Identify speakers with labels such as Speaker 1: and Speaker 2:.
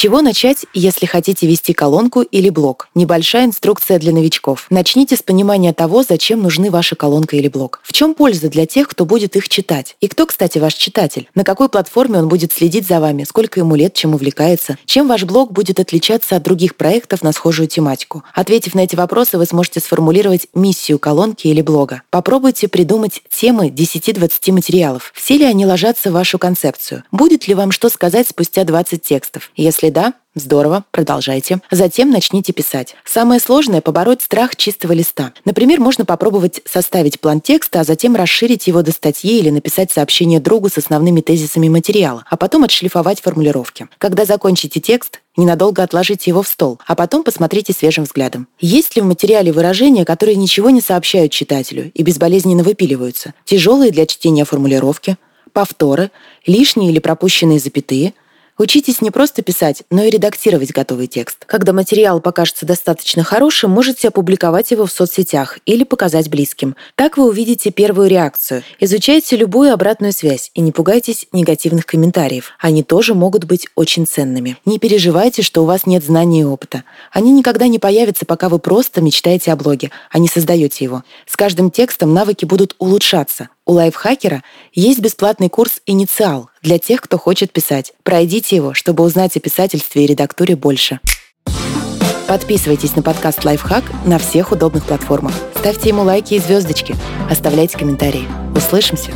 Speaker 1: Чего начать, если хотите вести колонку или блог? Небольшая инструкция для новичков. Начните с понимания того, зачем нужны ваша колонка или блог. В чем польза для тех, кто будет их читать? И кто, кстати, ваш читатель? На какой платформе он будет следить за вами? Сколько ему лет, чем увлекается? Чем ваш блог будет отличаться от других проектов на схожую тематику? Ответив на эти вопросы, вы сможете сформулировать миссию колонки или блога. Попробуйте придумать темы 10-20 материалов. Все ли они ложатся в вашу концепцию? Будет ли вам что сказать спустя 20 текстов? Если да, Здорово, продолжайте. Затем начните писать. Самое сложное – побороть страх чистого листа. Например, можно попробовать составить план текста, а затем расширить его до статьи или написать сообщение другу с основными тезисами материала, а потом отшлифовать формулировки. Когда закончите текст, ненадолго отложите его в стол, а потом посмотрите свежим взглядом. Есть ли в материале выражения, которые ничего не сообщают читателю и безболезненно выпиливаются? Тяжелые для чтения формулировки, повторы, лишние или пропущенные запятые – Учитесь не просто писать, но и редактировать готовый текст. Когда материал покажется достаточно хорошим, можете опубликовать его в соцсетях или показать близким. Так вы увидите первую реакцию. Изучайте любую обратную связь и не пугайтесь негативных комментариев. Они тоже могут быть очень ценными. Не переживайте, что у вас нет знаний и опыта. Они никогда не появятся, пока вы просто мечтаете о блоге, а не создаете его. С каждым текстом навыки будут улучшаться. У лайфхакера есть бесплатный курс «Инициал» для тех, кто хочет писать. Пройдите его, чтобы узнать о писательстве и редактуре больше. Подписывайтесь на подкаст «Лайфхак» на всех удобных платформах. Ставьте ему лайки и звездочки. Оставляйте комментарии. Услышимся!